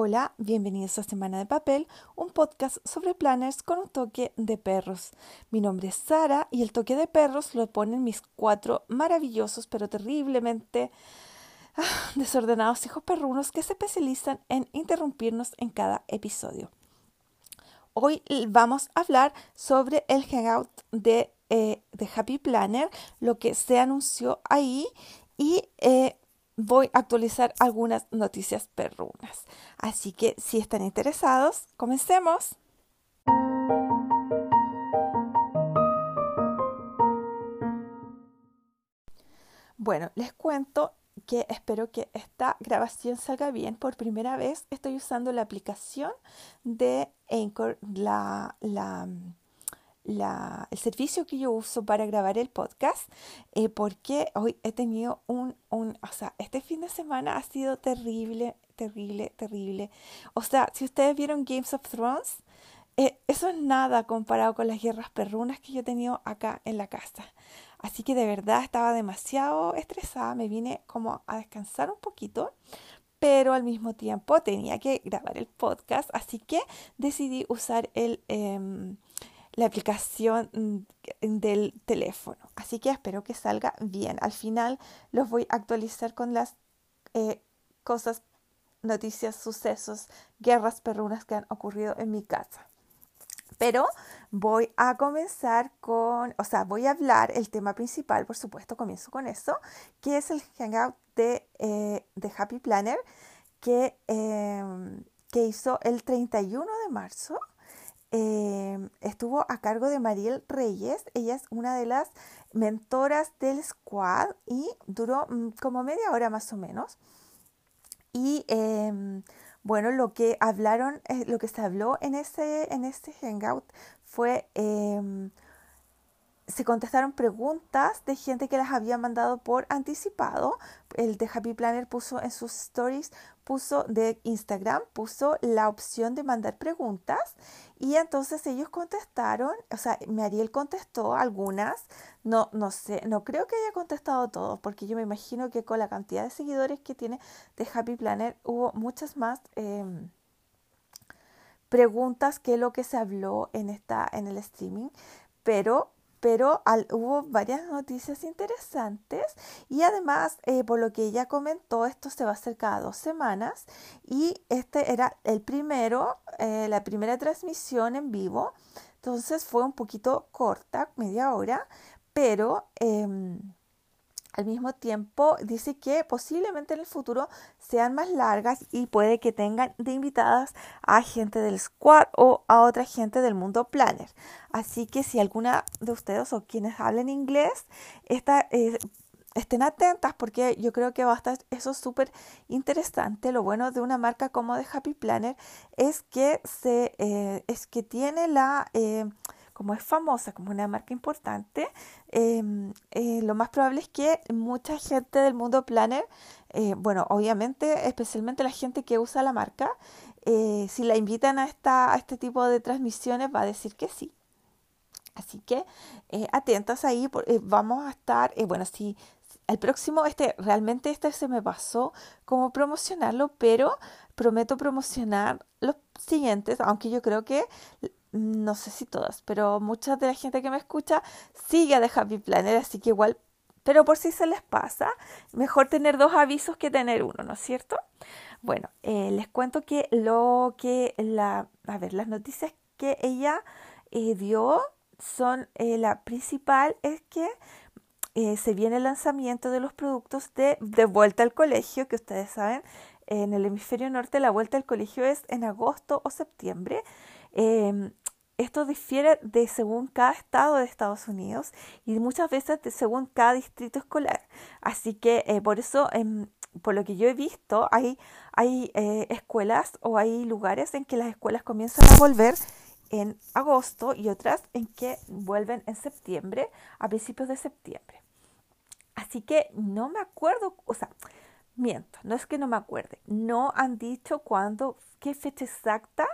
Hola, bienvenidos a Semana de Papel, un podcast sobre planners con un toque de perros. Mi nombre es Sara y el toque de perros lo ponen mis cuatro maravillosos pero terriblemente ah, desordenados hijos perrunos que se especializan en interrumpirnos en cada episodio. Hoy vamos a hablar sobre el hangout de, eh, de Happy Planner, lo que se anunció ahí y eh, voy a actualizar algunas noticias perrunas. Así que si están interesados, comencemos. Bueno, les cuento que espero que esta grabación salga bien. Por primera vez estoy usando la aplicación de Anchor, la, la el servicio que yo uso para grabar el podcast, eh, porque hoy he tenido un, un, o sea, este fin de semana ha sido terrible, terrible, terrible. O sea, si ustedes vieron Games of Thrones, eh, eso es nada comparado con las guerras perrunas que yo he tenido acá en la casa. Así que de verdad estaba demasiado estresada, me vine como a descansar un poquito, pero al mismo tiempo tenía que grabar el podcast, así que decidí usar el... Em, la aplicación mm, del teléfono. Así que espero que salga bien. Al final los voy a actualizar con las eh, cosas, noticias, sucesos, guerras perrunas que han ocurrido en mi casa. Pero voy a comenzar con, o sea, voy a hablar el tema principal, por supuesto, comienzo con eso, que es el hangout de, eh, de Happy Planner que, em, que hizo el 31 de marzo Em, estuvo a cargo de Mariel Reyes. Ella es una de las mentoras del squad y duró mm, como media hora más o menos. Y em, bueno, lo que hablaron, eh, lo que se habló en ese, en ese hangout fue em, se contestaron preguntas de gente que las había mandado por anticipado. El de Happy Planner puso en sus stories, puso de Instagram, puso la opción de mandar preguntas y entonces ellos contestaron, o sea, Mariel contestó algunas, no, no sé, no creo que haya contestado todos, porque yo me imagino que con la cantidad de seguidores que tiene de Happy Planner hubo muchas más em, preguntas que lo que se habló en, esta, en el streaming, pero pero hubo varias noticias interesantes y además, eh, por lo que ella comentó, esto se va a hacer cada dos semanas y este era el primero, eh, la primera transmisión en vivo, entonces fue un poquito corta, media hora, pero... Em, al mismo tiempo, dice que posiblemente en el futuro sean más largas y puede que tengan de invitadas a gente del squad o a otra gente del mundo planner. Así que si alguna de ustedes o quienes hablen inglés, eh, estén atentas porque yo creo que va a estar eso súper interesante. Lo bueno de una marca como de Happy Planner es que, se, eh, es que tiene la... Eh, como es famosa, como una marca importante, em, eh, lo más probable es que mucha gente del mundo planner, eh, bueno, obviamente, especialmente la gente que usa la marca, eh, si la invitan a, esta, a este tipo de transmisiones, va a decir que sí. Así que atentas ahí, vamos a estar, bueno, si el próximo, este, realmente este se me pasó como promocionarlo, pero prometo promocionar los siguientes, aunque yo creo que no sé si todas, pero mucha de la gente que me escucha sigue a The Happy Planner, así que igual, pero por si se les pasa, mejor tener dos avisos que tener uno, ¿no es cierto? Bueno, eh, les cuento que lo que la, a ver, las noticias que ella eh, dio son, eh, la principal es que se viene el lanzamiento de los productos de, de vuelta al colegio, que ustedes saben, en el hemisferio norte la vuelta al colegio es en agosto o septiembre. Em, esto difiere de según cada estado de Estados Unidos y muchas veces de según cada distrito escolar. Así que eh, por eso, em, por lo que yo he visto, hay, hay eh, escuelas o hay lugares en que las escuelas comienzan a volver en agosto y otras en que vuelven en septiembre, a principios de septiembre. Así que no me acuerdo, o sea, miento, no es que no me acuerde, no han dicho cuándo, qué fecha exacta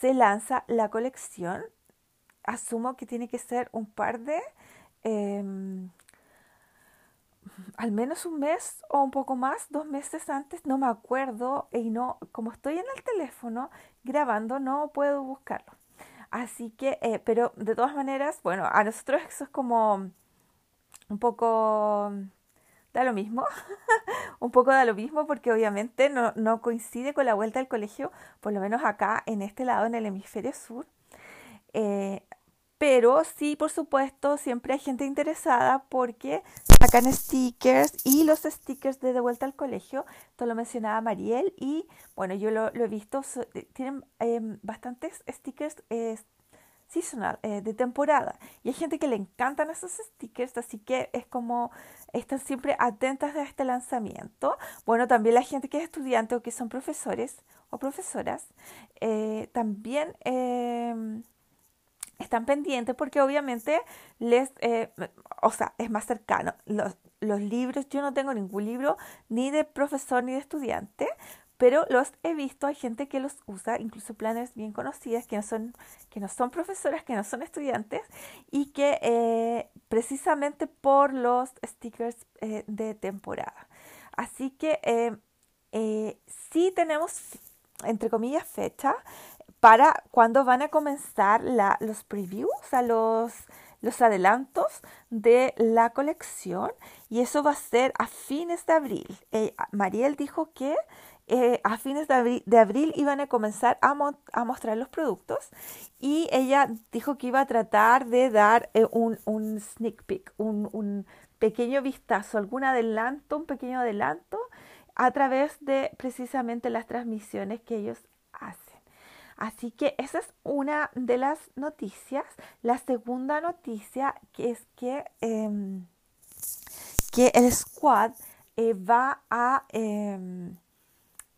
se lanza la colección. Asumo que tiene que ser un par de... Em, al menos un mes o un poco más, dos meses antes, no me acuerdo y no, como estoy en el teléfono grabando, no puedo buscarlo. Así que, eh, pero de todas maneras, bueno, a nosotros eso es como un poco da lo mismo, un poco da lo mismo porque obviamente no, no, coincide con la vuelta al colegio, por lo menos acá en este lado, en el hemisferio sur. Eh, pero sí, por supuesto, siempre hay gente interesada porque sacan stickers y los stickers de De vuelta al colegio, esto lo mencionaba Mariel y bueno, yo lo, he visto, eh, tienen em, bastantes stickers seasonal, eh, de temporada. Y hay gente que le encantan esos stickers, así que es como están siempre atentas a este lanzamiento. Bueno, también la gente que es estudiante o que son profesores o profesoras, eh, también em, están pendientes porque obviamente les, eh, o sea, es más cercano. Los, los libros, yo no tengo ningún libro ni de profesor ni de estudiante, pero los he visto, hay gente que los usa, incluso planes bien conocidas, que no son, que no son profesoras, que no son estudiantes, y que eh, precisamente por los stickers eh, de temporada. Así que eh, sí tenemos, entre comillas, fecha para cuando van a comenzar la, los previews, o los, los adelantos de la colección, y eso va a ser a fines de abril. Mariel dijo que eh, a fines de abril, iban a comenzar a, mostrar los productos y ella dijo que iba a tratar de dar eh, un, sneak peek, un, pequeño vistazo, algún adelanto, un pequeño adelanto a través de precisamente las transmisiones que ellos hacen. Así que esa es una de las noticias. La segunda noticia es que, em, que el squad eh, va a em,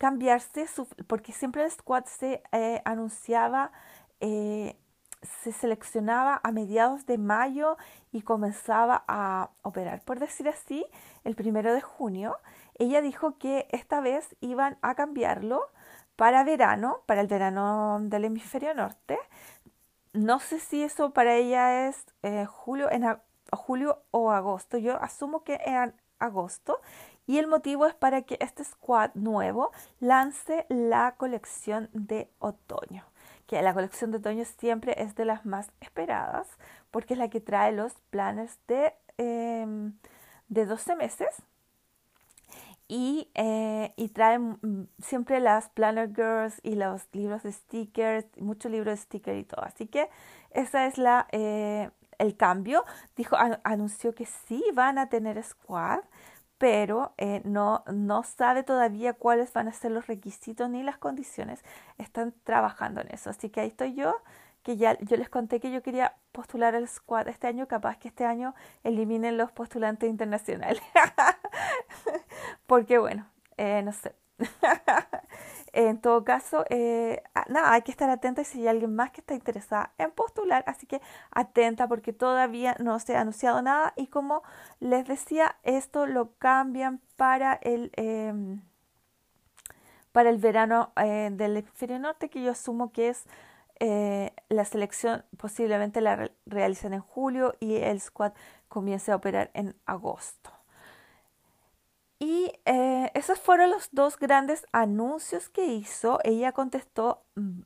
cambiarse, porque siempre el squad se eh, anunciaba, eh, se seleccionaba a mediados de mayo y comenzaba a operar, por decir así, el primero de junio. Ella dijo que esta vez iban a cambiarlo para verano, para el verano del hemisferio norte. No sé si eso para ella es eh, julio, en julio o agosto. Yo asumo que en agosto y el motivo es para que este squad nuevo lance la colección de otoño, que la colección de otoño siempre es de las más esperadas porque es la que trae los planes de, em, de 12 meses y, eh, y trae siempre las Planner Girls y los libros de stickers, muchos libros de stickers y todo. Así que esa es la, eh, el cambio. Dijo, anunció que sí van a tener squad pero eh, no, no sabe todavía cuáles van a ser los requisitos ni las condiciones. Están trabajando en eso. Así que ahí estoy yo, que ya yo les conté que yo quería postular al squad este año, capaz que este año eliminen los postulantes internacionales. Porque bueno, eh, no sé. En todo caso, eh, nada, hay que estar atenta si hay alguien más que está interesada en postular, así que atenta porque todavía no se ha anunciado nada y como les decía, esto lo cambian para el, em, para el verano eh, del hemisferio norte, que yo asumo que es eh, la selección posiblemente la realicen en julio y el squad comience a operar en agosto. Y eh, esos fueron los dos grandes anuncios que hizo. Ella contestó mm,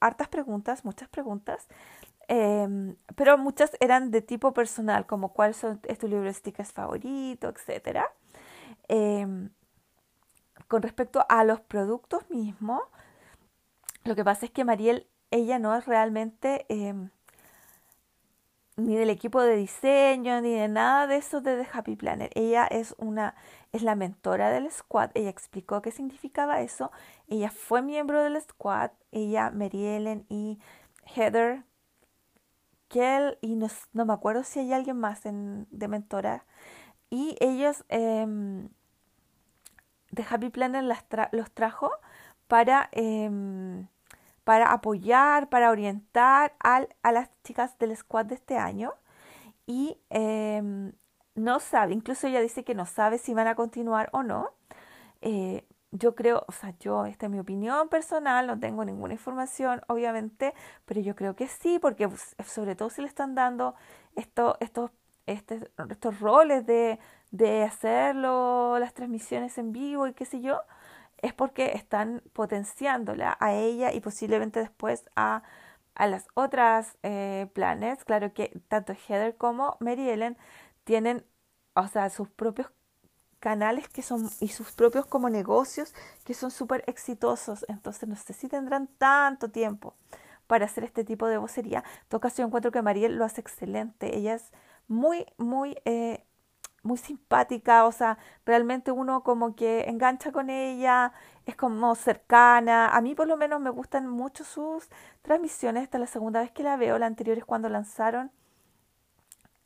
hartas preguntas, muchas preguntas, em, pero muchas eran de tipo personal, como cuál son, es tu libro de stickers favorito, etc. Em, con respecto a los productos mismos, lo que pasa es que Mariel, ella no es realmente em, ni del equipo de diseño, ni de nada de eso de The Happy Planner. Ella es una, es la mentora del squad. Ella explicó qué significaba eso. Ella fue miembro del squad. Ella, Mary Ellen y Heather, Kell, y no, me acuerdo si hay alguien más de mentora. Y ellos eh, The Happy Planner los trajo para em, para apoyar, para orientar a las chicas del squad de este año. Y em, no sabe, incluso ella dice que no sabe si van a continuar o no. Eh, yo creo, o sea, yo, esta es mi opinión personal, no tengo ninguna información, obviamente, pero yo creo que sí, porque pues, sobre todo si le están dando esto, estos este, estos roles de, de hacerlo, las transmisiones en vivo y qué sé yo, es porque están potenciándola a ella y posiblemente después a, a las otras eh, planes. Claro que tanto Heather como Mary Ellen tienen, o sea, sus propios canales que son y sus propios como negocios que son súper exitosos. Entonces no sé si tendrán tanto tiempo para hacer este tipo de vocería. En todo caso, yo encuentro que Mariel lo hace excelente. Ella es muy, muy, eh, muy simpática, o sea, realmente uno como que engancha con ella, es como cercana. A mí por lo menos me gustan mucho sus transmisiones. Esta es la segunda vez que la veo. La anterior es cuando lanzaron,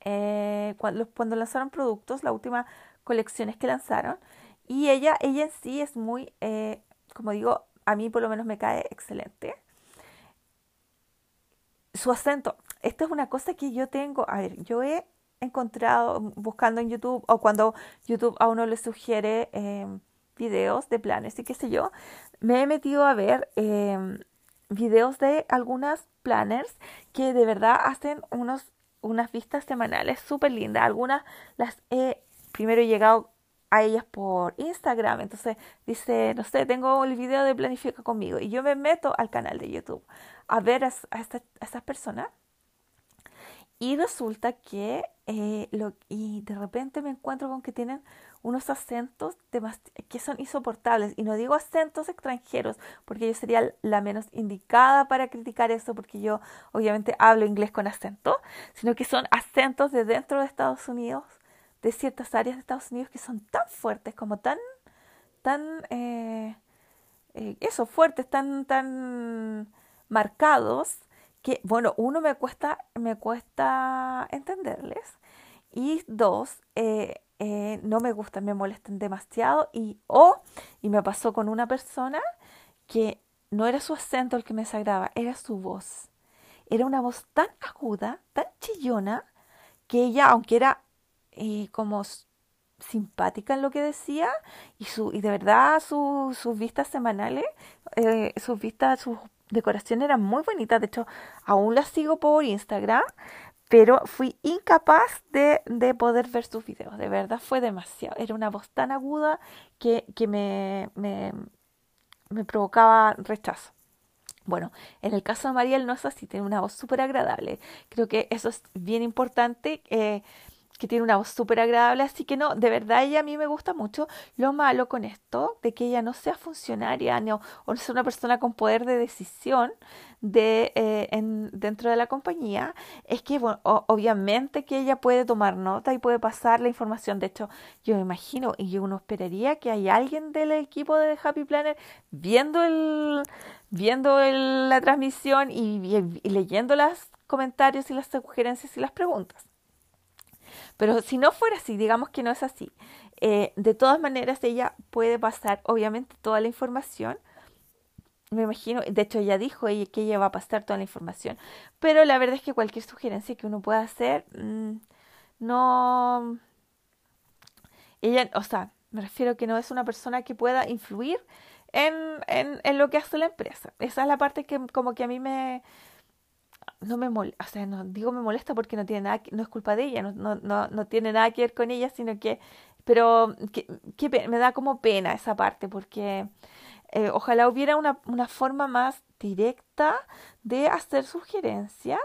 eh, cuando, lanzaron productos, la última colección es que lanzaron. Y ella, ella en sí es muy, eh, como digo, a mí por lo menos me cae excelente su acento. Esta es una cosa que yo tengo. A ver, yo he encontrado buscando en YouTube o cuando YouTube a uno le sugiere em, videos de planes y qué sé yo, me he metido a ver eh, videos de algunas planners que de verdad hacen unos, unas vistas semanales súper lindas. Algunas las he primero llegado a ellas por Instagram. Entonces dice, no sé, tengo el video de Planifica conmigo. Y yo me meto al canal de YouTube a ver a, estas personas. Y resulta que eh, lo, y de repente me encuentro con que tienen unos acentos que son insoportables. Y no digo acentos extranjeros, porque yo sería la menos indicada para criticar eso, porque yo obviamente hablo inglés con acento, sino que son acentos de dentro de Estados Unidos, de ciertas áreas de Estados Unidos que son tan fuertes, como tan, tan, eh, eh, eso, fuertes, tan, tan marcados que, bueno, uno me cuesta, me cuesta entenderles y dos, eh, eh, no me gustan, me molestan demasiado y o, y me pasó con una persona que no era su acento el que me desagraba, era su voz. Era una voz tan aguda, tan chillona, que ella, aunque era eh, como simpática en lo que decía y su y de verdad sus vistas semanales sus vistas sus decoración era muy bonita, de hecho aún la sigo por Instagram, pero fui incapaz de, de, poder ver sus videos, de verdad fue demasiado, era una voz tan aguda que, que me, me, me, provocaba rechazo. Bueno, en el caso de Mariel no es así, tiene una voz súper agradable, creo que eso es bien importante. Eh, que tiene una voz súper agradable, así que no, de verdad ella a mí me gusta mucho. Lo malo con esto, de que ella no sea funcionaria no, o sea una persona con poder de decisión de, eh, en, dentro de la compañía, es que bueno, obviamente que ella puede tomar nota y puede pasar la información. De hecho, yo me imagino y yo uno esperaría que hay alguien del equipo de Happy Planner viendo el viendo el, la transmisión y, y leyendo los comentarios y las sugerencias y las preguntas. Pero si no fuera así, digamos que no es así, eh, de todas maneras ella puede pasar obviamente toda la información. Me imagino, de hecho ella dijo que ella va a pasar toda la información, pero la verdad es que cualquier sugerencia que uno pueda hacer, mm, no... Ella, o sea, me refiero que no es una persona que pueda influir en, en, en lo que hace la empresa. Esa es la parte que como que a mí me, no me molesta, o sea, no digo me molesta porque no tiene nada, no es culpa de ella, no, no, no, no tiene nada que ver con ella, sino que, pero que, me da como pena esa parte porque eh, ojalá hubiera una, una, forma más directa de hacer sugerencias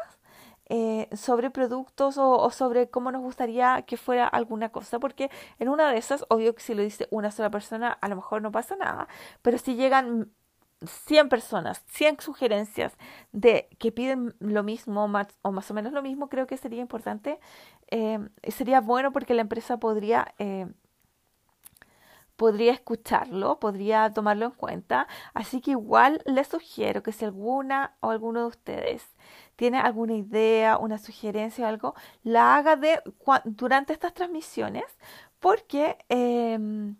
eh, sobre productos o, o, sobre cómo nos gustaría que fuera alguna cosa, porque en una de esas, obvio que si lo dice una sola persona, a lo mejor no pasa nada, pero si llegan 100 personas, 100 sugerencias de que piden lo mismo más, o más o menos lo mismo, creo que sería importante. Eh, sería bueno porque la empresa podría, eh, podría escucharlo, podría tomarlo en cuenta. Así que igual les sugiero que si alguna o alguno de ustedes tiene alguna idea, una sugerencia o algo, la haga de, durante estas transmisiones porque... Em,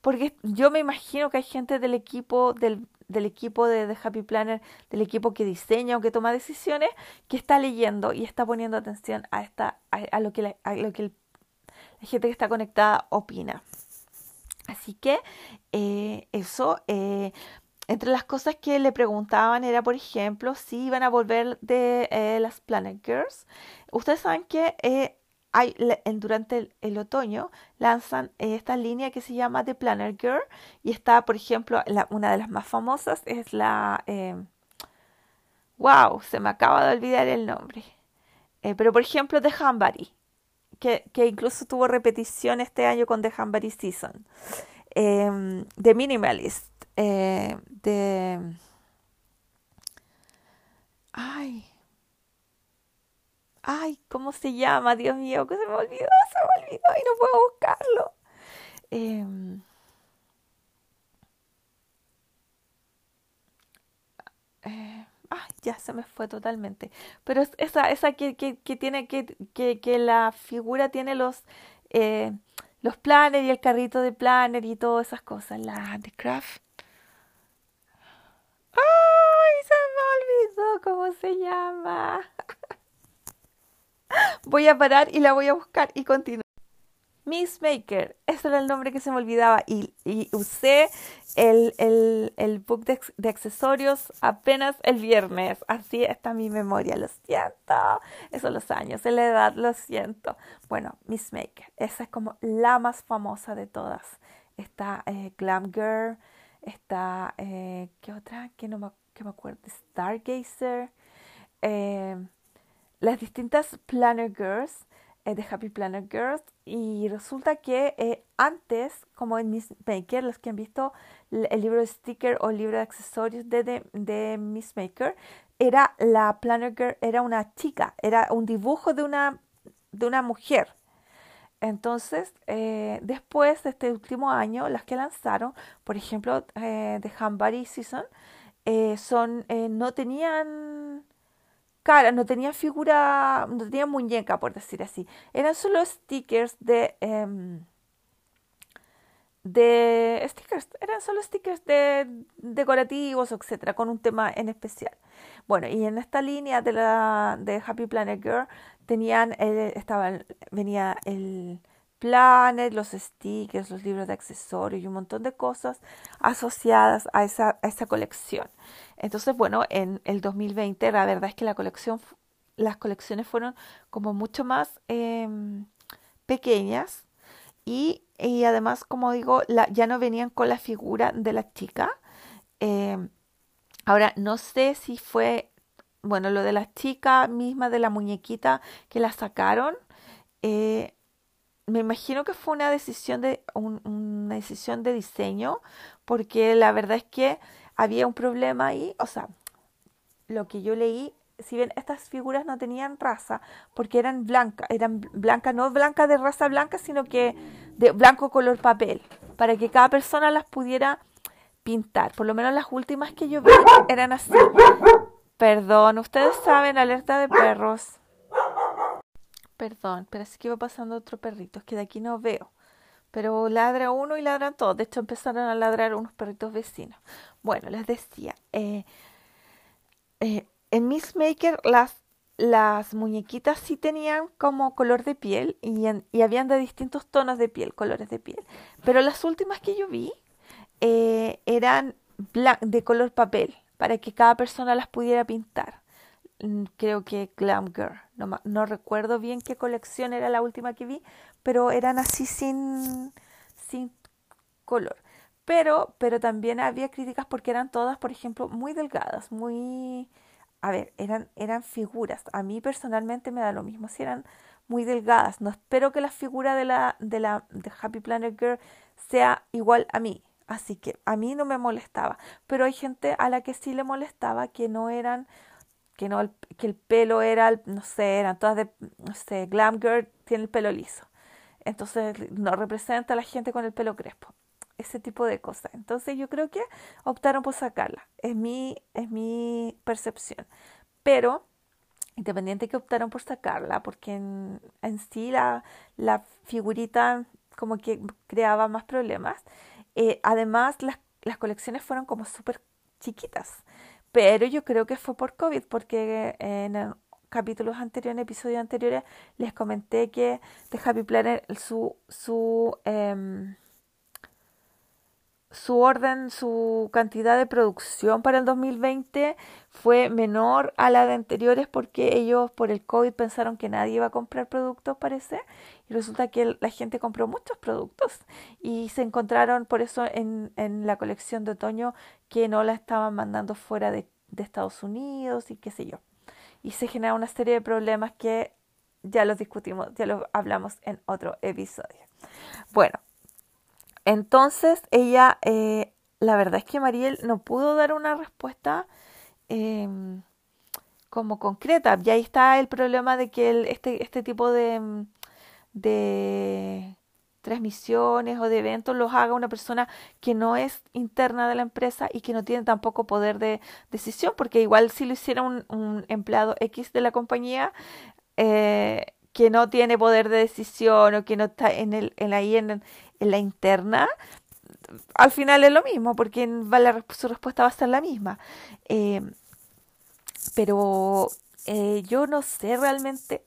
porque yo me imagino que hay gente del equipo del, equipo de, Happy Planner, del equipo que diseña o que toma decisiones, que está leyendo y está poniendo atención a, esta, a, lo que, la, lo que la gente que está conectada opina. Así que eh, eso, eh, entre las cosas que le preguntaban era, por ejemplo, si iban a volver de eh, las Planet Girls. Ustedes saben que hay, durante el, otoño lanzan esta línea que se llama The Planner Girl y está, por ejemplo, una de las más famosas es la... wow, se me acaba de olvidar el nombre. pero, por ejemplo, The Hambari, que, que, incluso tuvo repetición este año con The Hambari Season. The Minimalist, de... Ay, Ay, ¿cómo se llama? Dios mío, que se me olvidó, se me olvidó y no puedo buscarlo. Em, eh, ay, ya se me fue totalmente. Pero es esa, esa que, que, que tiene que, que, que, la figura tiene los eh, los planners y el carrito de planner y todas esas cosas. La de craft. ¡Ay! Se me olvidó cómo se llama. Voy a parar y la voy a buscar y continuar. Miss Maker, ese era el nombre que se me olvidaba y, usé el, el, book de, de, accesorios apenas el viernes. Así está mi memoria, lo siento. Esos los años, la edad, lo siento. Bueno, Miss Maker, esa es como la más famosa de todas. Está eh, Glam Girl, está, eh, ¿qué otra? Que no me, que me acuerdo, Stargazer. Eh, las distintas Planner Girls, eh, de Happy Planner Girls, y resulta que eh, antes, como en Miss Maker, los que han visto el libro de sticker o el libro de accesorios de, de, Miss Maker, era la Planner Girl, era una chica, era un dibujo de una, de una mujer. Entonces, eh, después de este último año, las que lanzaron, por ejemplo, de Hambari Season, son, no tenían cara, no tenía figura, no tenía muñeca, por decir así. Eran solo stickers de... Em, de stickers, eran solo stickers de decorativos, etcétera, con un tema en especial. Bueno, y en esta línea de la de Happy Planet Girl tenían, eh, estaban, venía el planes, los stickers, los libros de accesorios y un montón de cosas asociadas a esa, a esa colección. Entonces, bueno, en el 2020 la verdad es que la colección, las colecciones fueron como mucho más em, pequeñas y, y, además, como digo, la, ya no venían con la figura de la chica. Em, ahora, no sé si fue, bueno, lo de la chica misma, de la muñequita que la sacaron. Eh, me imagino que fue una decisión de una decisión de diseño porque la verdad es que había un problema ahí o sea lo que yo leí si bien estas figuras no tenían raza porque eran blancas eran blancas no blancas de raza blanca sino que de blanco color papel para que cada persona las pudiera pintar. Por lo menos las últimas que yo vi eran así. Perdón ustedes saben alerta de perros Perdón, pero es que iba pasando otro perrito, es que de aquí no veo. Pero ladra uno y ladran todos. De hecho, empezaron a ladrar unos perritos vecinos. Bueno, les decía, eh, eh, en Miss Maker las, las muñequitas sí tenían como color de piel y, y habían de distintos tonos de piel, colores de piel. Pero las últimas que yo vi eh, eran de color papel, para que cada persona las pudiera pintar. Mm, creo que Glam Girl. No, no, recuerdo bien qué colección era la última que vi, pero eran así sin, sin color. Pero, pero también había críticas porque eran todas, por ejemplo, muy delgadas, muy... A ver, eran, eran figuras. A mí personalmente me da lo mismo si eran muy delgadas. No espero que la figura de la, de la de Happy Planet Girl sea igual a mí. Así que a mí no me molestaba. Pero hay gente a la que sí le molestaba que no eran que no que el pelo era, no sé, eran todas de, no sé, glam girl tiene el pelo liso. Entonces no representa a la gente con el pelo crespo. Ese tipo de cosas. Entonces yo creo que optaron por sacarla. Es mi, es mi percepción. Pero, independiente que optaron por sacarla, porque en, en sí la, la, figurita como que creaba más problemas. Eh, además, las, las colecciones fueron como súper chiquitas. Pero yo creo que fue por COVID, porque en capítulos anteriores, en episodios anteriores, les comenté que The Happy Planner, su, su, em, su orden, su cantidad de producción para el 2020 fue menor a la de anteriores porque ellos por el COVID pensaron que nadie iba a comprar productos, parece, y resulta que la gente compró muchos productos y se encontraron por eso en, en la colección de otoño que no la estaban mandando fuera de, de Estados Unidos y qué sé yo. Y se genera una serie de problemas que ya los discutimos, ya los hablamos en otro episodio. Bueno, entonces ella, eh, la verdad es que Mariel no pudo dar una respuesta em, como concreta. Y ahí está el problema de que este, este tipo de, transmisiones o de eventos los haga una persona que no es interna de la empresa y que no tiene tampoco poder de decisión, porque igual si lo hiciera un, empleado X de la compañía, eh, que no tiene poder de decisión o que no está en el, en ahí en, en la interna, al final es lo mismo, porque su respuesta va a ser la misma. Eh, pero eh, yo no sé realmente,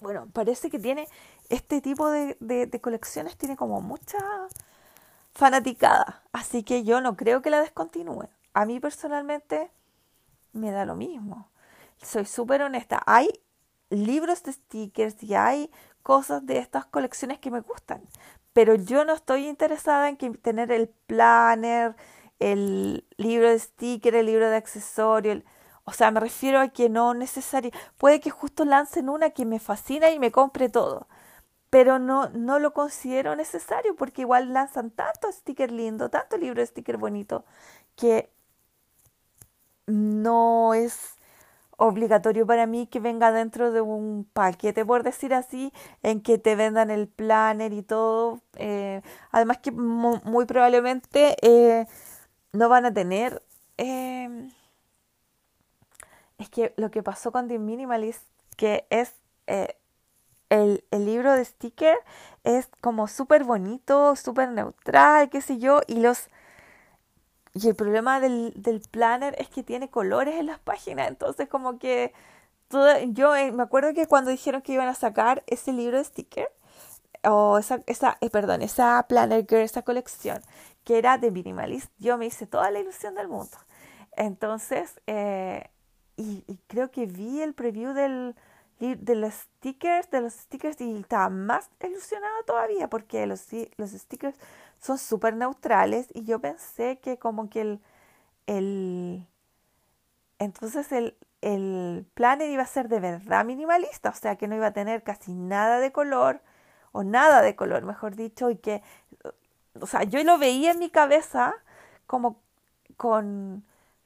bueno, parece que tiene este tipo de, de, colecciones, tiene como mucha fanaticada, así que yo no creo que la descontinúe. A mí personalmente me da lo mismo. Soy súper honesta. Hay libros de stickers y hay cosas de estas colecciones que me gustan, pero yo no estoy interesada en tener el planner, el libro de sticker, el libro de accesorio. o sea, me refiero a que no necesario. Puede que justo lancen una que me fascina y me compre todo. Pero no, no lo considero necesario porque igual lanzan tanto sticker lindo, tanto libro de sticker bonito, que no es obligatorio para mí que venga dentro de un paquete, por decir así, en que te vendan el planner y todo. Eh, además que muy, probablemente eh, no van a tener... Em, es que lo que pasó con The Minimalist, que es eh, el, el, libro de sticker, es como súper bonito, súper neutral, qué sé yo, y los y el problema del, del, planner es que tiene colores en las páginas, entonces como que todo, yo eh, me acuerdo que cuando dijeron que iban a sacar ese libro de sticker, o esa, esa eh, perdón, esa Planner Girl, esa colección, que era de minimalist, yo me hice toda la ilusión del mundo. Entonces, eh, y, creo que vi el preview del, de los stickers, de los stickers, y estaba más ilusionado todavía, porque los, los stickers son súper neutrales y yo pensé que como que el, el entonces el, el planner iba a ser de verdad minimalista, o sea que no iba a tener casi nada de color o nada de color, mejor dicho, y que, o sea, yo lo veía en mi cabeza como con,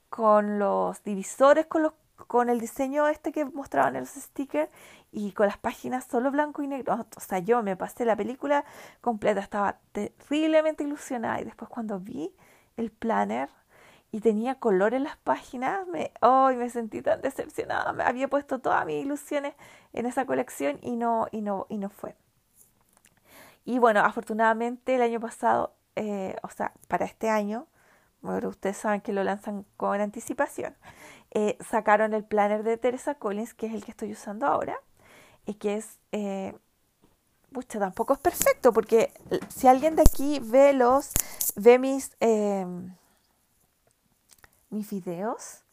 con los divisores, con, los, con el diseño este que mostraban en los stickers y con las páginas solo blanco y negro. O sea, yo me pasé la película completa, estaba terriblemente ilusionada y después cuando vi el planner y tenía color en las páginas, me, me sentí tan decepcionada. Me había puesto todas mis ilusiones en esa colección y no, y no, y no fue. Y bueno, afortunadamente el año pasado, eh, o sea, para este año, bueno, ustedes saben que lo lanzan con anticipación, eh, sacaron el planner de Teresa Collins, que es el que estoy usando ahra y que es, eh, tampoco es perfecto, porque si alguien de aquí ve los, ve mis, eh, mis videos,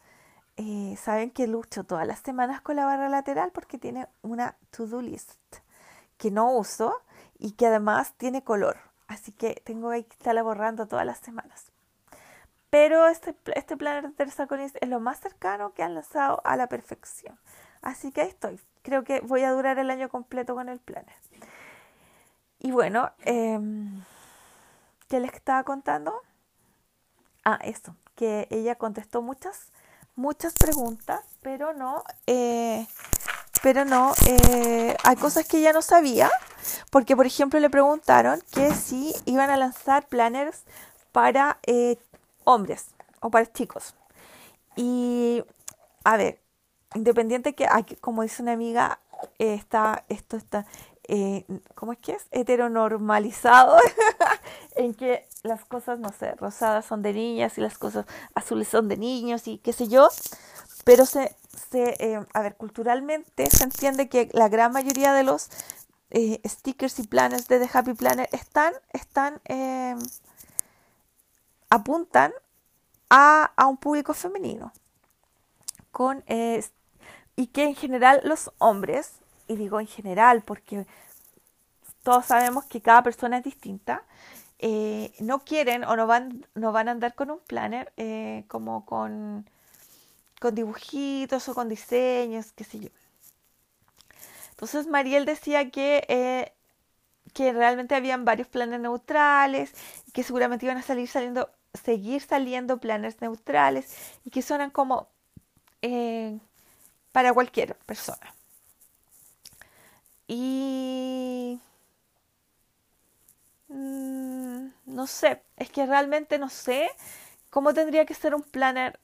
eh, saben que lucho todas las semanas con la barra lateral porque tiene una to-do list que no uso y que además tiene color. Así que tengo que estarla borrando todas las semanas. Pero este, este planner de Teresa Collins es lo más cercano que han lanzado a la perfección. Así que ahí estoy, creo que voy a durar el año completo con el planner. Y bueno, em, ¿qué les estaba contando? Ah, eso, que ella contestó muchas, muchas preguntas, pero no, eh, pero no, eh, hay cosas que ella no sabía, porque por ejemplo le preguntaron que si iban a lanzar planners para eh, hombres o para chicos. Y, a ver, independiente que, como dice una amiga, está, esto está, eh, ¿cómo es que es? Heteronormalizado, en que las cosas, no sé, rosadas son de niñas y las cosas azules son de niños y qué sé yo, pero se, se eh, a ver, culturalmente se entiende que la gran mayoría de los eh, stickers y planes de The Happy Planner están, están apuntan a, un público femenino. Con, y que en general los hombres, y digo en general porque todos sabemos que cada persona es distinta, eh, no quieren o no van, no van a andar con un planner eh, como con, con dibujitos o con diseños, qué sé yo. Entonces Mariel decía que, eh, que realmente habían varios planes neutrales que seguramente iban a salir saliendo, seguir saliendo planes neutrales y que suenan como para cualquier persona. Y Mm, no sé, es que realmente no sé cómo tendría que ser un planner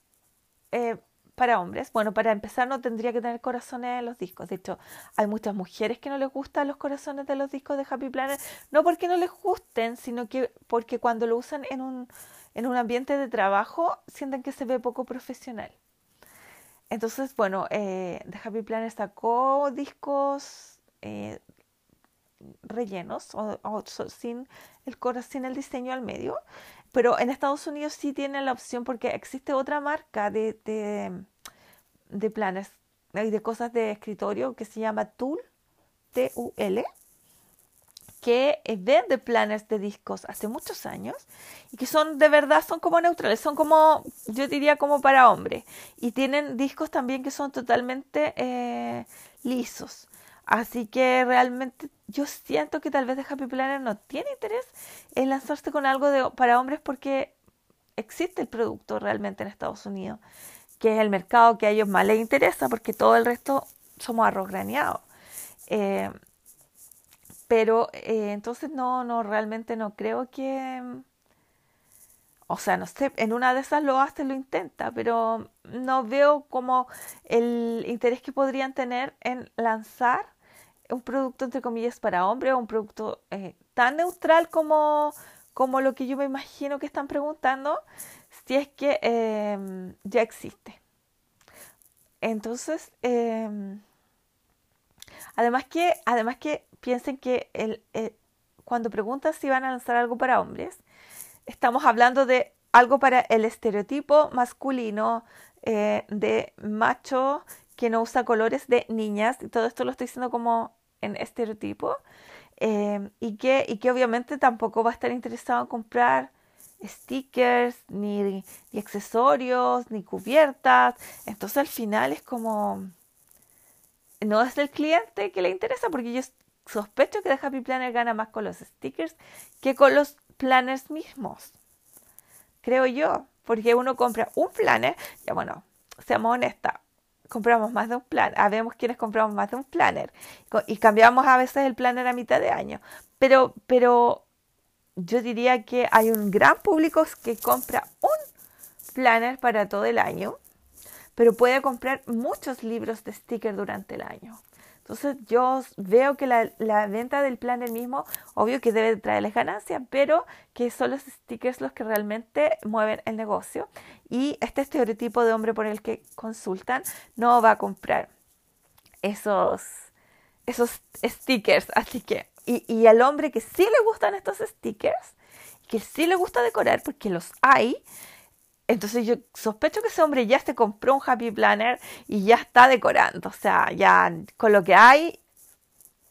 eh, para hombres. Bueno, para empezar no tendría que tener corazones en los discos. De hecho, hay muchas mujeres que no les gustan los corazones de los discos de Happy Planner, no porque no les gusten, sino que porque cuando lo usan en un, en un ambiente de trabajo sienten que se ve poco profesional. Entonces, bueno, eh, The Happy Planner sacó discos eh, rellenos o, sin, el, sin el diseño al medio. Pero en Estados Unidos sí tiene la opción porque existe otra marca de, de, de planes y de cosas de escritorio que se llama Tool, T-U-L, que vende planes de discos hace muchos años y que son de verdad, son como neutrales, son como, yo diría como para hombres. Y tienen discos también que son totalmente eh, lisos. Así que realmente yo siento que tal vez The Happy Planner no tiene interés en lanzarse con algo de, para hombres porque existe el producto realmente en Estados Unidos, que es el mercado que a ellos más les interesa porque todo el resto somos arroz graneado. Eh, pero eh, entonces no, no, realmente no creo que... O sea, no sé, en una de esas lo hace, lo intenta, pero no veo como el interés que podrían tener en lanzar un producto entre comillas para hombres o un producto eh, tan neutral como, como lo que yo me imagino que están preguntando, si es que em, ya existe. Entonces, em, además que, además que piensen que el, eh, cuando preguntan si van a lanzar algo para hombres, estamos hablando de algo para el estereotipo masculino eh, de macho que no usa colores de niñas, y todo esto lo estoy diciendo como en estereotipo, eh, y, que, y que obviamente tampoco va a estar interesado en comprar stickers, ni, ni, accesorios, ni cubiertas. Entonces al final es como, no es el cliente que le interesa, porque yo sospecho que The Happy Planner gana más con los stickers que con los planners mismos. Creo yo, porque uno compra un planner, ya bueno, seamos honestas, compramos más de un planner, habemos quienes compramos más de un planner y cambiamos a veces el planner a mitad de año, pero, pero yo diría que hay un gran público que compra un planner para todo el año, pero puede comprar muchos libros de sticker durante el año. Entonces yo veo que la, la, venta del planner mismo, obvio que debe traerles ganancias, pero que son los stickers los que realmente mueven el negocio. Y este estereotipo de hombre por el que consultan no va a comprar esos, esos stickers. Así que, y, y al hombre que sí le gustan estos stickers, que sí le gusta decorar, porque los hay, entonces yo sospecho que ese hombre ya se compró un Happy Planner y ya está decorando. O sea, ya con lo que hay,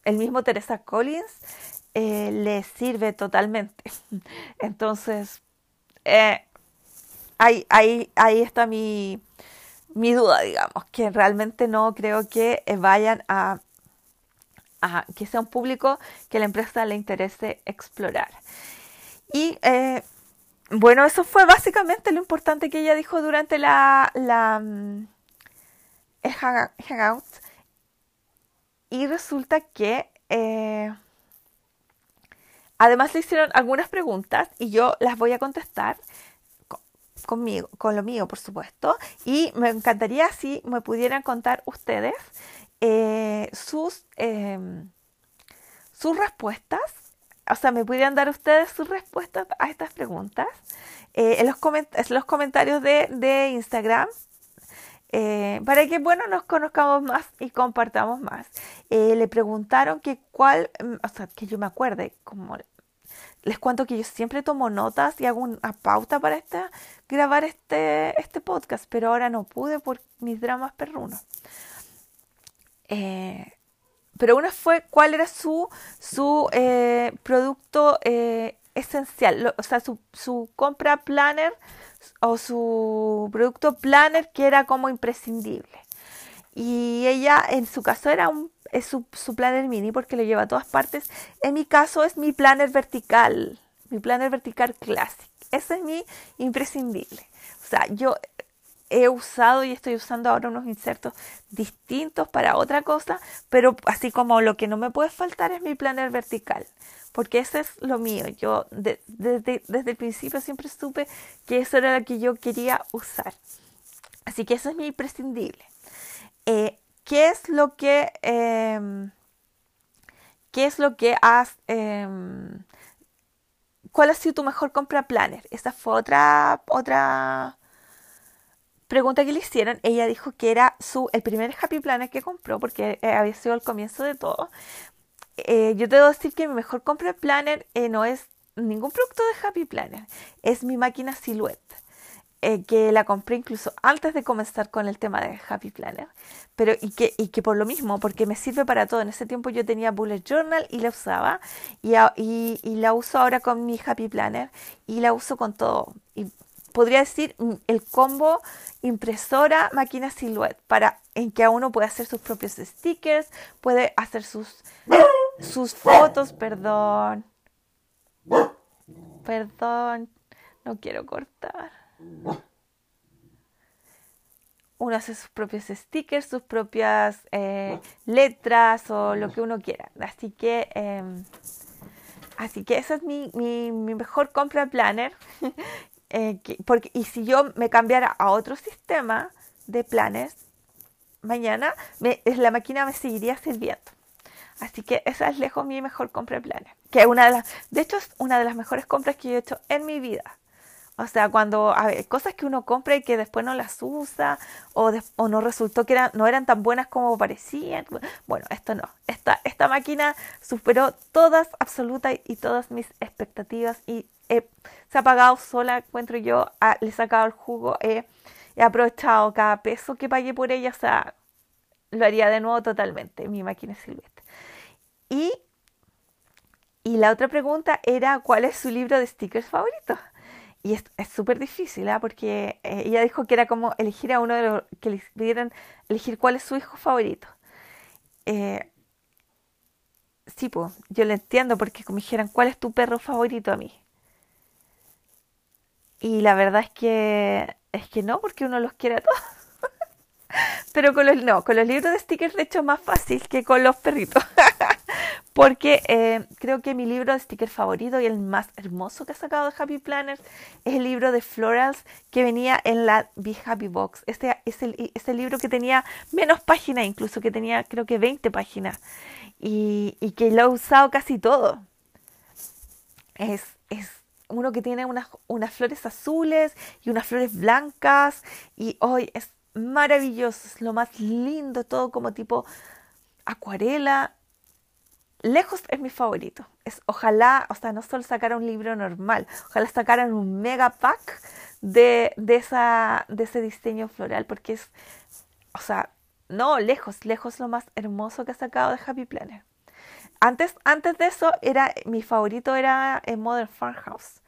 el mismo Teresa Collins eh, le sirve totalmente. Entonces, eh, ahí, ahí, ahí está mi, mi duda, digamos, que realmente no creo que vayan a, a que sea un público que la empresa le interese explorar. Y eh, bueno, eso fue básicamente lo importante que ella dijo durante la, la mm, el hangout. Y resulta que eh, además le hicieron algunas preguntas y yo las voy a contestar conmigo, con lo mío, por supuesto. Y me encantaría si me pudieran contar ustedes eh, sus, em, sus respuestas o sea, me pudieran dar ustedes sus respuestas a estas preguntas eh, en, los los comentarios de, Instagram. Eh, para que, bueno, nos conozcamos más y compartamos más. Eh, le preguntaron que cuál, mm, o sea, que yo me acuerde, como les cuento que yo siempre tomo notas y hago una pauta para este, grabar este, este podcast, pero ahora no pude por mis dramas perrunos. Eh, pero una fue cuál era su, su eh, producto eh, esencial, o sea, su, su compra planner o su producto planner que era como imprescindible. Y ella, en su caso, era un, es su, su planner mini porque lo lleva a todas partes. En mi caso es mi planner vertical, mi planner vertical classic. Ese es mi imprescindible. O sea, yo he usado y estoy usando ahora unos insertos distintos para otra cosa, pero así como lo que no me puede faltar es mi planner vertical, porque ese es lo mío. Yo desde, desde el principio siempre supe que eso era lo que yo quería usar. Así que eso es mi imprescindible. Eh, ¿Qué es lo que... Em, ¿Qué es lo que has... Em, ¿Cuál ha sido tu mejor compra planner? Esa fue otra, otra pregunta que le hicieron. Ella dijo que era su, el primer Happy Planner que compró porque eh, había sido el comienzo de todo. Eh, yo debo decir que mi mejor compra planner no es ningún producto de Happy Planner, es mi máquina Silhouette. Eh, que la compré incluso antes de comenzar con el tema de Happy Planner, pero y que, y que por lo mismo, porque me sirve para todo. En ese tiempo yo tenía Bullet Journal y la usaba, y, y, y la uso ahora con mi Happy Planner, y la uso con todo. Y podría decir mm, el combo impresora máquina silhouette para en que uno puede hacer sus propios stickers, puede hacer sus sus fotos, perdón. Perdón, no quiero cortar uno hace sus propios stickers, sus propias eh, letras o lo que uno quiera. Así que, eh, así que esa es mi, mi, mejor compra planner. eh, porque, y si yo me cambiara a otro sistema de planes, mañana me, la máquina me seguiría sirviendo. Así que esa es lejos mi mejor compra planner. Que una de las, de hecho es una de las mejores compras que yo he hecho en mi vida. O sea, cuando hay cosas que uno compra y que después no las usa o, o no resultó que eran, no eran tan buenas como parecían. Bueno, esto no. Esta, esta máquina superó todas, absolutas y todas mis expectativas y se ha pagado sola, encuentro yo, le he sacado el jugo, he aprovechado cada peso que pagué por ella, o sea, lo haría de nuevo totalmente, mi máquina silvestre. Y, y la otra pregunta era, ¿cuál es su libro de stickers favorito? Y es súper difícil, ¿ah? porque eh, ella dijo que era como elegir a uno de los que les pidieran elegir cuál es su hijo favorito. Eh, sí, pues, yo lo entiendo porque como dijeran, ¿cuál es tu perro favorito a mí? Y la verdad es que es que no, porque uno los quiere a todos. Pero con los, no, con los libros de stickers de hecho es más fácil que con los perritos. porque eh, creo que mi libro de sticker favorito y el más hermoso que ha sacado de Happy Planners es el libro de Florals que venía en la Be Happy Box. Este es el, este libro que tenía menos páginas, incluso que tenía creo que 20 páginas y, que lo he usado casi todo. Es, uno que tiene unas flores azules y unas flores blancas y hoy es maravilloso, es lo más lindo, todo como tipo acuarela lejos es mi favorito. Es, ojalá, o sea, no solo sacara un libro normal, ojalá sacaran un mega pack de, de, esa, de ese diseño floral, porque es, o sea, no, lejos, lejos lo más hermoso que ha sacado de Happy Planner. Antes, antes de eso, era, mi favorito era el Modern Farmhouse.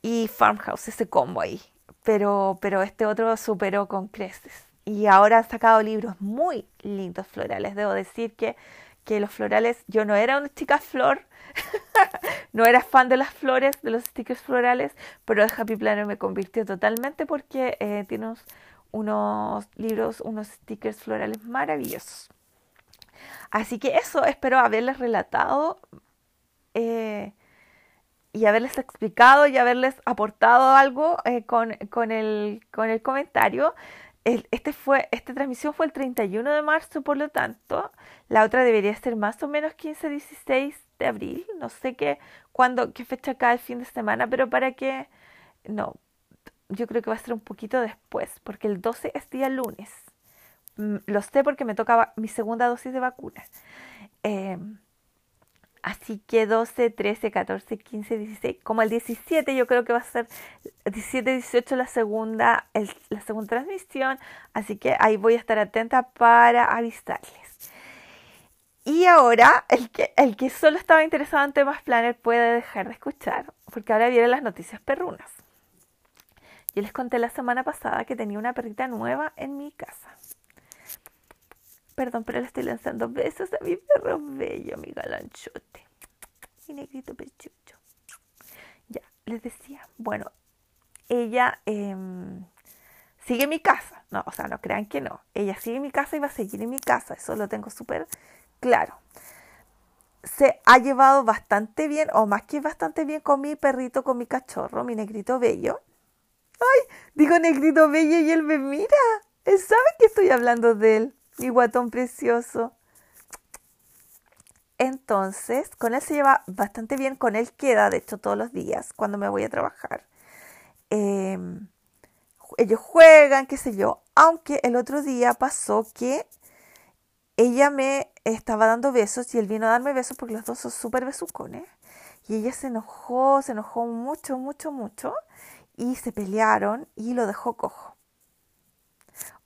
Y Farmhouse, ese combo ahí. Pero, pero este otro superó con creces. Y ahora ha sacado libros muy lindos florales. Debo decir que que los florales, yo no era una chica flor, no era fan de las flores, de los stickers florales, pero el Happy Planner me convirtió totalmente porque eh, tiene unos, libros, unos stickers florales maravillosos. Así que eso, espero haberles relatado eh, y haberles explicado y haberles aportado algo eh, con, con, el, con el comentario este fue, esta transmisión fue el 31 de marzo, por lo tanto, la otra debería ser más o menos 15-16 de abril. No sé qué, cuándo, qué fecha cae el fin de semana, pero para que, no, yo creo que va a ser un poquito después, porque el 12 es día lunes. Mm, lo sé porque me tocaba mi segunda dosis de vacuna. Em, Así que 12, 13, 14, 15, 16, como el 17 yo creo que va a ser 17, 18 la segunda, la segunda transmisión. Así que ahí voy a estar atenta para avisarles. Y ahora, el que, el que solo estaba interesado en temas planner puede dejar de escuchar, porque ahora vienen las noticias perrunas. Yo les conté la semana pasada que tenía una perrita nueva en mi casa. Perdón, pero le estoy lanzando besos a mi perro bello, mi galanchote. Mi negrito pechucho. Ya, les decía, bueno, ella em, sigue mi casa. No, o sea, no crean que no. Ella sigue mi casa y va a seguir en mi casa. Eso lo tengo súper claro. Se ha llevado bastante bien, o más que bastante bien, con mi perrito, con mi cachorro, mi negrito bello. ¡Ay! Digo negrito bello y él me mira. Él sabe que estoy hablando de él mi guatón precioso. Entonces, con él se lleva bastante bien, con él queda, de hecho, todos los días cuando me voy a trabajar. Em, ellos juegan, qué sé yo, aunque el otro día pasó que ella me estaba dando besos y él vino a darme besos porque los dos son súper besucones. Y ella se enojó, se enojó mucho, mucho, mucho y se pelearon y lo dejó cojo.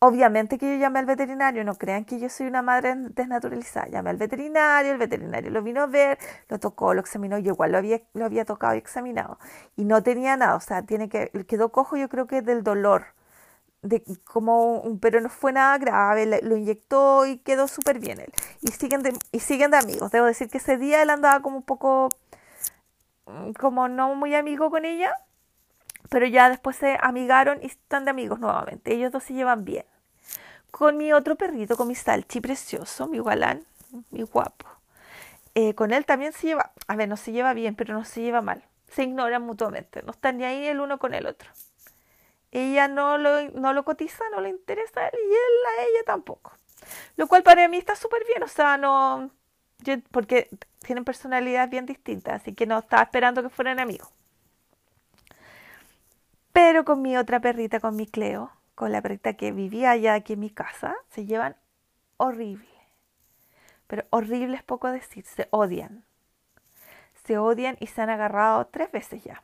Obviamente que yo llamé al veterinario, no crean que yo soy una madre desnaturalizada. Llamé al veterinario, el veterinario lo vino a ver, lo tocó, lo examinó, yo igual lo había, lo había tocado y examinado. Y no tenía nada, o sea, tiene que, quedó cojo yo creo que del dolor. De, como, pero no fue nada grave, lo inyectó y quedó súper bien él. Y siguen, de, y siguen de amigos. Debo decir que ese día él andaba como un poco, mm, como no muy amigo con ella pero ya después se amigaron y están de amigos nuevamente. Ellos dos se llevan bien. Con mi otro perrito, con mi salchi precioso, mi gualán, mi guapo. Eh, con él también se lleva, a ver, no se lleva bien, pero no se lleva mal. Se ignoran mutuamente, no están ni ahí el uno con el otro. Ella no lo, no lo cotiza, no le interesa a él y él a ella tampoco. Lo cual para mí está súper bien, o sea, no, porque tienen personalidades bien distintas, así que no estaba esperando que fueran amigos. Pero con mi otra perrita, con mi Cleo, con la perrita que vivía allá aquí en mi casa, se llevan horrible. Pero horrible es poco decir, se odian. Se odian y se han agarrado tres veces ya.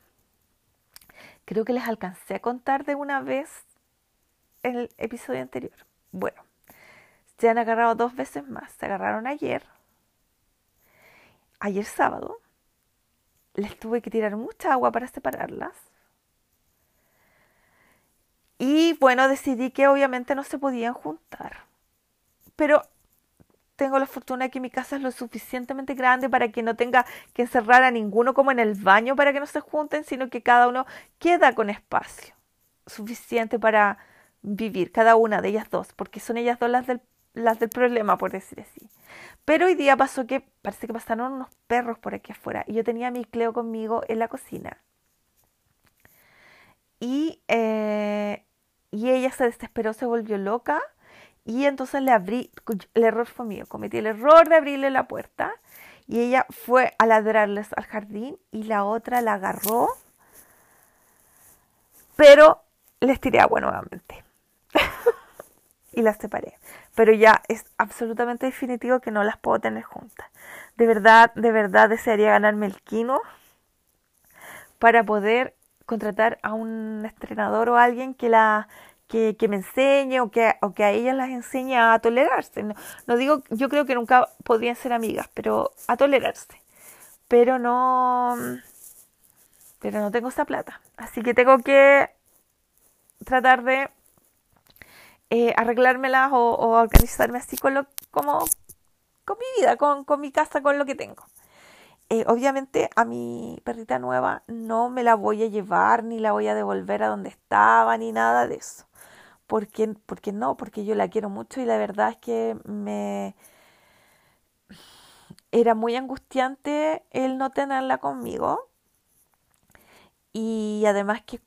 Creo que les alcancé a contar de una vez en el episodio anterior. Bueno, se han agarrado dos veces más. Se agarraron ayer, ayer sábado. Les tuve que tirar mucha agua para separarlas y bueno, decidí que obviamente no se podían juntar. Pero tengo la fortuna de que mi casa es lo suficientemente grande para que no tenga que encerrar a ninguno como en el baño para que no se junten, sino que cada uno queda con espacio suficiente para vivir, cada una de ellas dos, porque son ellas dos las del, las del problema, por decir así. Pero hoy día pasó que parece que pasaron unos perros por aquí afuera y yo tenía a mi Cleo conmigo en la cocina. Y eh, y ella se desesperó, se volvió loca y entonces le abrí, el error fue mío, cometí el error de abrirle la puerta y ella fue a ladrarles al jardín y la otra la agarró, pero les tiré agua nuevamente y las separé. Pero ya es absolutamente definitivo que no las puedo tener juntas. De verdad, de verdad desearía ganarme el quino para poder contratar a un entrenador o alguien que la que, me enseñe o que, o que a ellas las enseñe a tolerarse. No, digo, yo creo que nunca podrían ser amigas, pero a tolerarse. Pero no, pero no tengo esa plata. Así que tengo que tratar de eh, arreglármelas o, organizarme así con lo, como, con mi vida, con, con mi casa, con lo que tengo. Eh, obviamente a mi perrita nueva no me la voy a llevar ni la voy a devolver a donde estaba ni nada de eso. ¿Por qué, porque no? Porque yo la quiero mucho y la verdad es que me era muy angustiante el no tenerla conmigo. Y además que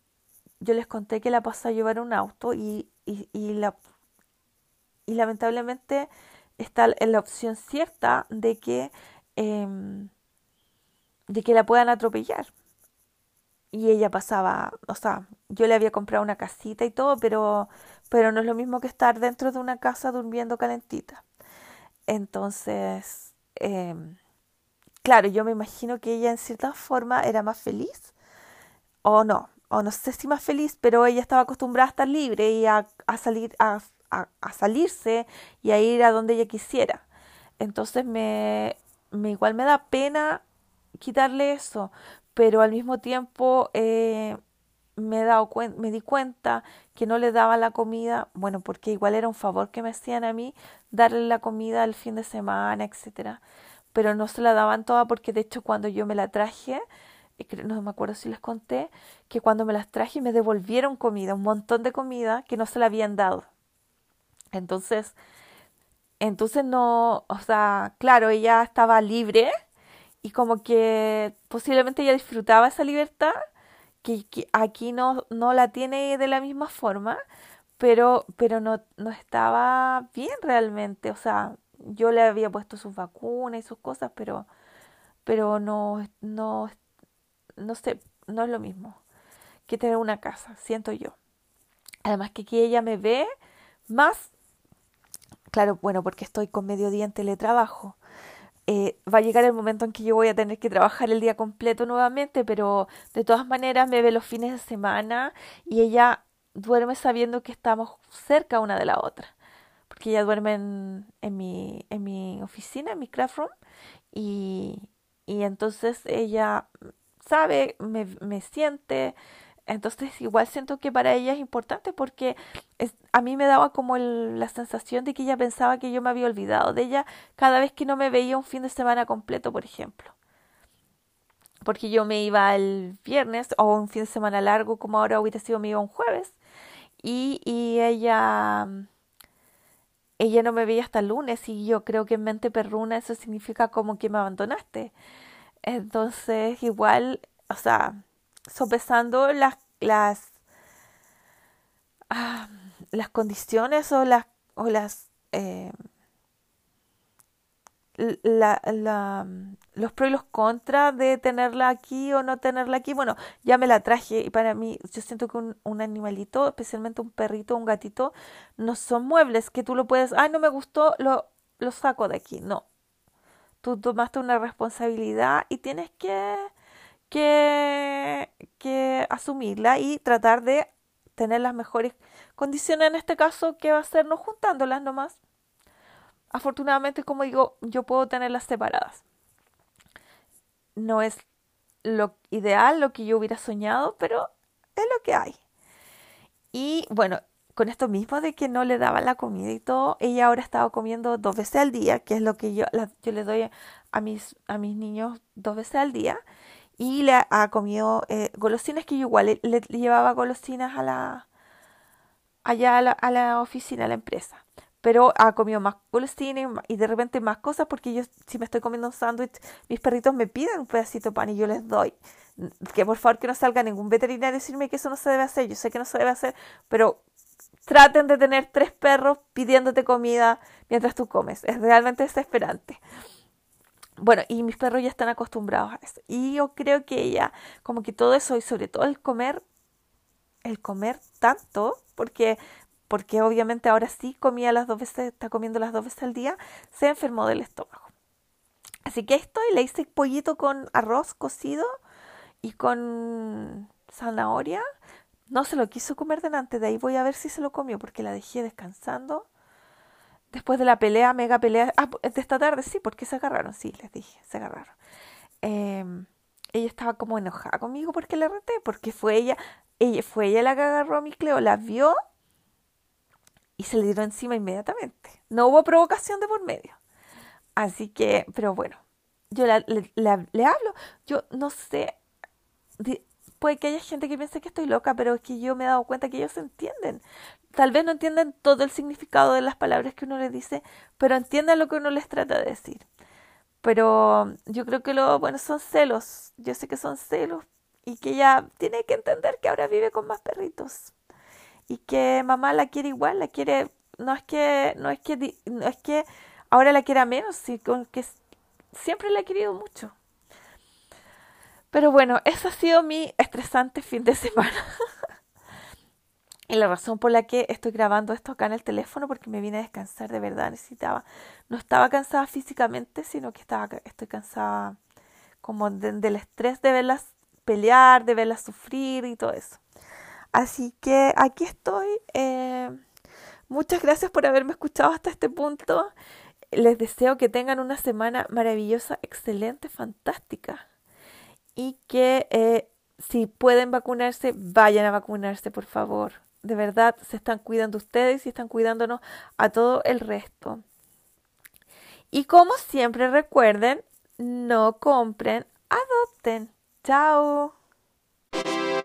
yo les conté que la pasé a llevar un auto y, y, y, la, y lamentablemente está la opción cierta de que eh, de que la puedan atropellar. Y ella pasaba, o sea, yo le había comprado una casita y todo, pero, pero no es lo mismo que estar dentro de una casa durmiendo calentita. Entonces, eh, claro, yo me imagino que ella en cierta forma era más feliz, o no, o no sé si más feliz, pero ella estaba acostumbrada a estar libre y a, salir, a, a, salirse y a ir a donde ella quisiera. Entonces me, me igual me da pena quitarle eso, pero al mismo tiempo eh, me, he dado me di cuenta que no le daba la comida, bueno, porque igual era un favor que me hacían a mí darle la comida el fin de semana, etcétera, pero no se la daban toda porque de hecho cuando yo me la traje, eh, no me acuerdo si les conté, que cuando me las traje me devolvieron comida, un montón de comida que no se la habían dado. Entonces, entonces no, o sea, claro, ella estaba libre y como que posiblemente ella disfrutaba esa libertad que, aquí no, no la tiene de la misma forma, pero, pero no, no estaba bien realmente, o sea, yo le había puesto sus vacunas y sus cosas, pero, pero no, no, no sé, no es lo mismo que tener una casa, siento yo. Además que aquí ella me ve más, claro, bueno, porque estoy con mediodía en teletrabajo. Eh, va a llegar el momento en que yo voy a tener que trabajar el día completo nuevamente, pero de todas maneras me ve los fines de semana y ella duerme sabiendo que estamos cerca una de la otra. Porque ella duerme en, en, mi, en mi oficina, en mi craft room, y, y entonces ella sabe, me, me siente, entonces igual siento que para ella es importante porque a mí me daba como la sensación de que ella pensaba que yo me había olvidado de ella cada vez que no me veía un fin de semana completo, por ejemplo. Porque yo me iba el viernes o un fin de semana largo como ahora hubiera sido me iba un jueves y, y ella ella no me veía hasta el lunes y yo creo que en mente perruna eso significa como que me abandonaste. Entonces igual, o sea, sopesando las, las, ah, las condiciones o las, o las eh, la, la, los pros y los contras de tenerla aquí o no tenerla aquí. Bueno, ya me la traje y para mí yo siento que un, un, animalito, especialmente un perrito, un gatito, no son muebles que tú lo puedes, ay, no me gustó, lo, lo saco de aquí. No. Tú tomaste una responsabilidad y tienes que que, asumirla y tratar de tener las mejores condiciones en este caso que va a ser no juntándolas nomás. Afortunadamente, como digo, yo puedo tenerlas separadas. No es lo ideal, lo que yo hubiera soñado, pero es lo que hay. Y bueno, con esto mismo de que no le daban la comida y todo, ella ahora estaba comiendo dos veces al día, que es lo que yo, yo le doy a mis, a mis niños dos veces al día y le ha comido eh, golosinas que yo igual le, llevaba golosinas a la allá a la, a la, oficina, a la empresa. Pero ha comido más golosinas y de repente más cosas porque yo si me estoy comiendo un sándwich, mis perritos me piden un pedacito de pan y yo les doy. Que por favor que no salga ningún veterinario a decirme que eso no se debe hacer. Yo sé que no se debe hacer, pero traten de tener tres perros pidiéndote comida mientras tú comes. Es realmente desesperante. Bueno, y mis perros ya están acostumbrados a eso. Y yo creo que ella, como que todo eso, y sobre todo el comer, el comer tanto, porque, porque obviamente ahora sí comía las dos veces, está comiendo las dos veces al día, se enfermó del estómago. Así que estoy, le hice pollito con arroz cocido y con zanahoria. No se lo quiso comer delante, de ahí voy a ver si se lo comió, porque la dejé descansando después de la pelea, mega pelea, ah, de esta tarde, sí, porque se agarraron, sí, les dije, se agarraron. Em, ella estaba como enojada conmigo porque la reté, porque fue ella, ella fue ella la que agarró a mi Cleo, la vio y se le dieron encima inmediatamente. No hubo provocación de por medio. Así que, pero bueno, yo le, le hablo, yo no sé, puede que haya gente que piense que estoy loca, pero es que yo me he dado cuenta que ellos entienden. Tal vez no entienden todo el significado de las palabras que uno les dice, pero entienden lo que uno les trata de decir. Pero yo creo que lo bueno son celos. Yo sé que son celos y que ella tiene que entender que ahora vive con más perritos y que mamá la quiere igual, la quiere no es que no es que no es que ahora la quiera menos, sino que siempre la ha querido mucho. Pero bueno, ese ha sido mi estresante fin de semana. y la razón por la que estoy grabando esto acá en el teléfono, porque me vine a descansar de verdad, necesitaba. No estaba cansada físicamente, sino que estaba, estoy cansada como del estrés de verlas pelear, de verlas sufrir y todo eso. Así que aquí estoy. Eh, muchas gracias por haberme escuchado hasta este punto. Les deseo que tengan una semana maravillosa, excelente, fantástica. Y que eh, si pueden vacunarse, vayan a vacunarse, por favor. De verdad, se están cuidando ustedes y están cuidándonos a todo el resto. Y como siempre recuerden, no compren, adopten. Chao.